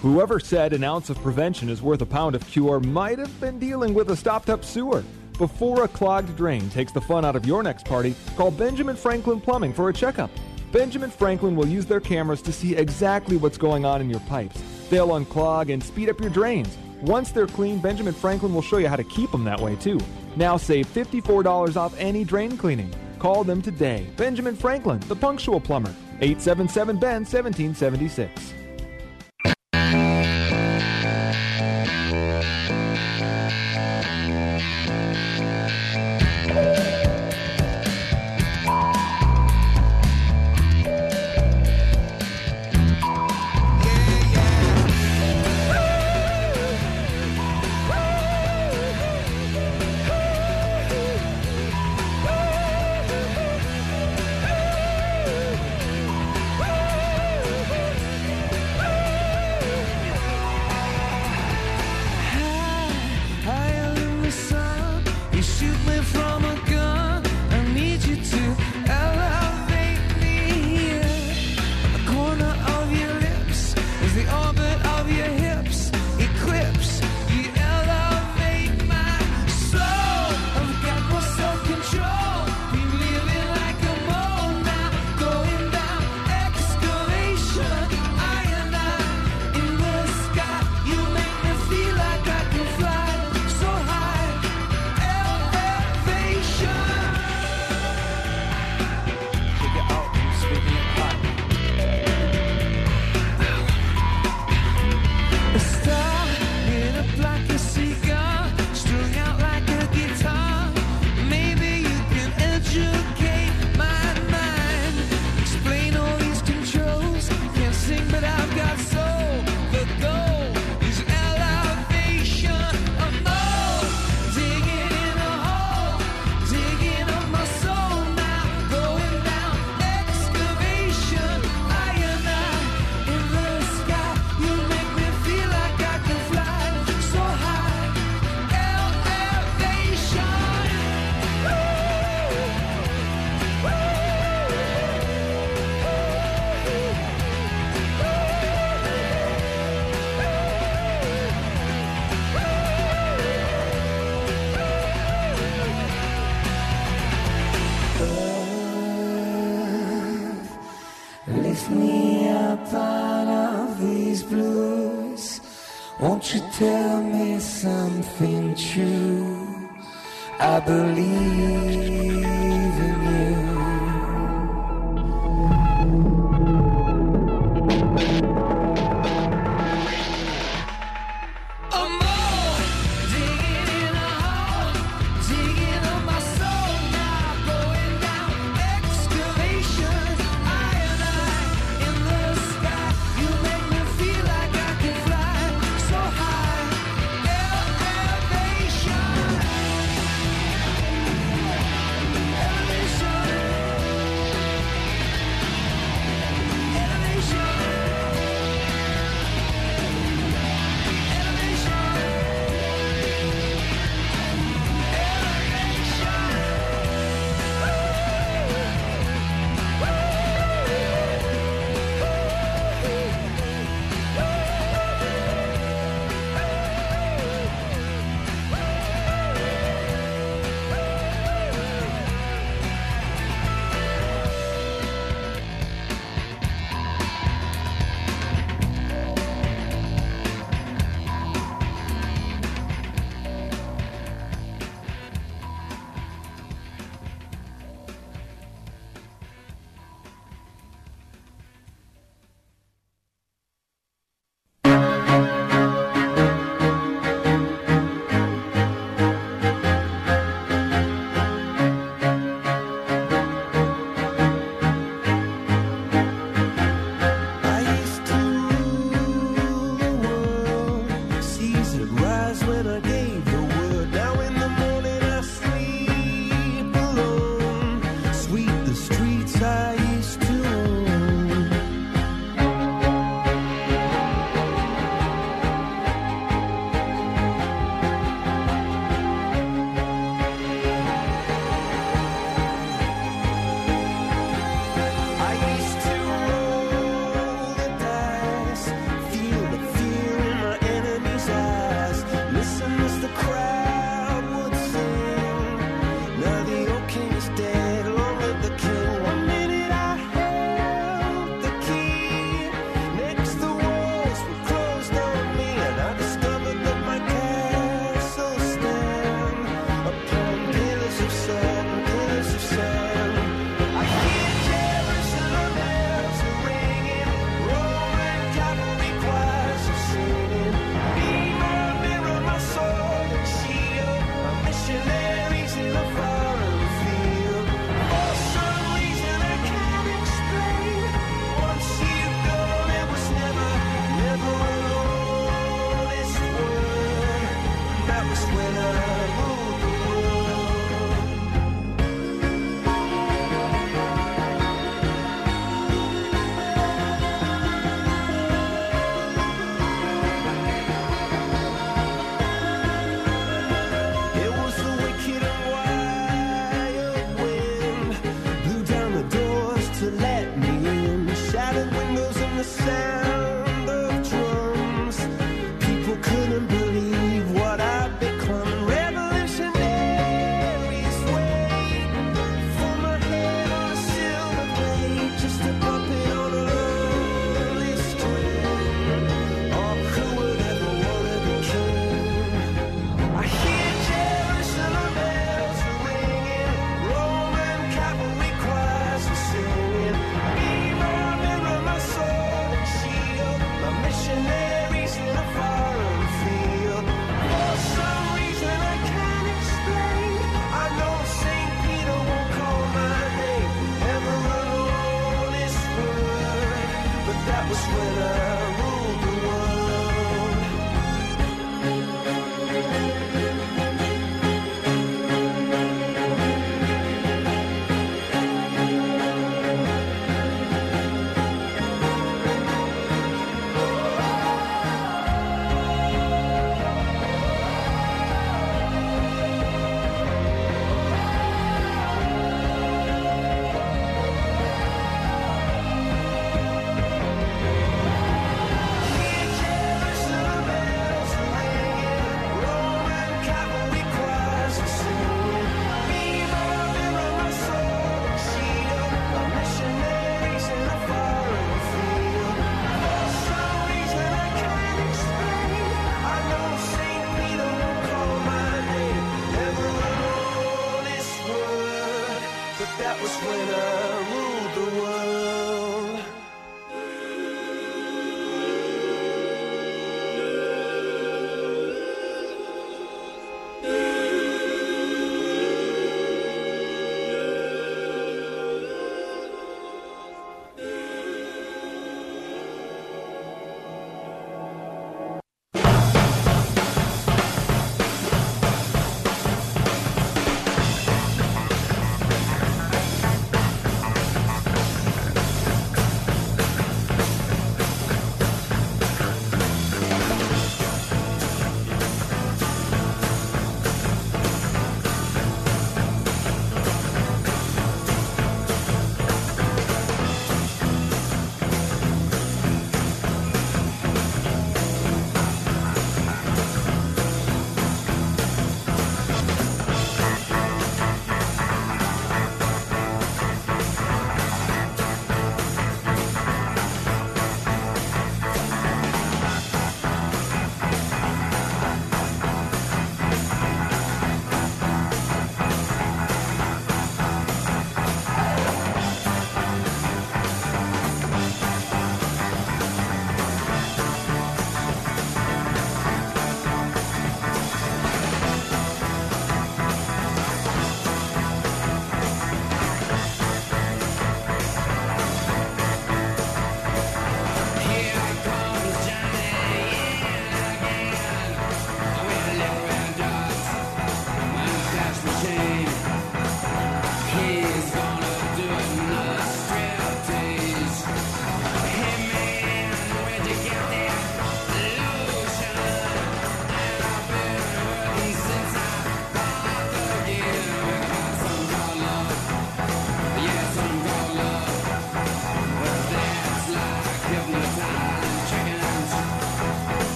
Whoever said an ounce of prevention is worth a pound of cure might have been dealing with a stopped up sewer. Before a clogged drain takes the fun out of your next party, call Benjamin Franklin Plumbing for a checkup. Benjamin Franklin will use their cameras to see exactly what's going on in your pipes. They'll unclog and speed up your drains. Once they're clean, Benjamin Franklin will show you how to keep them that way too. Now save $54 off any drain cleaning. Call them today. Benjamin Franklin, the punctual plumber. 877 Ben 1776.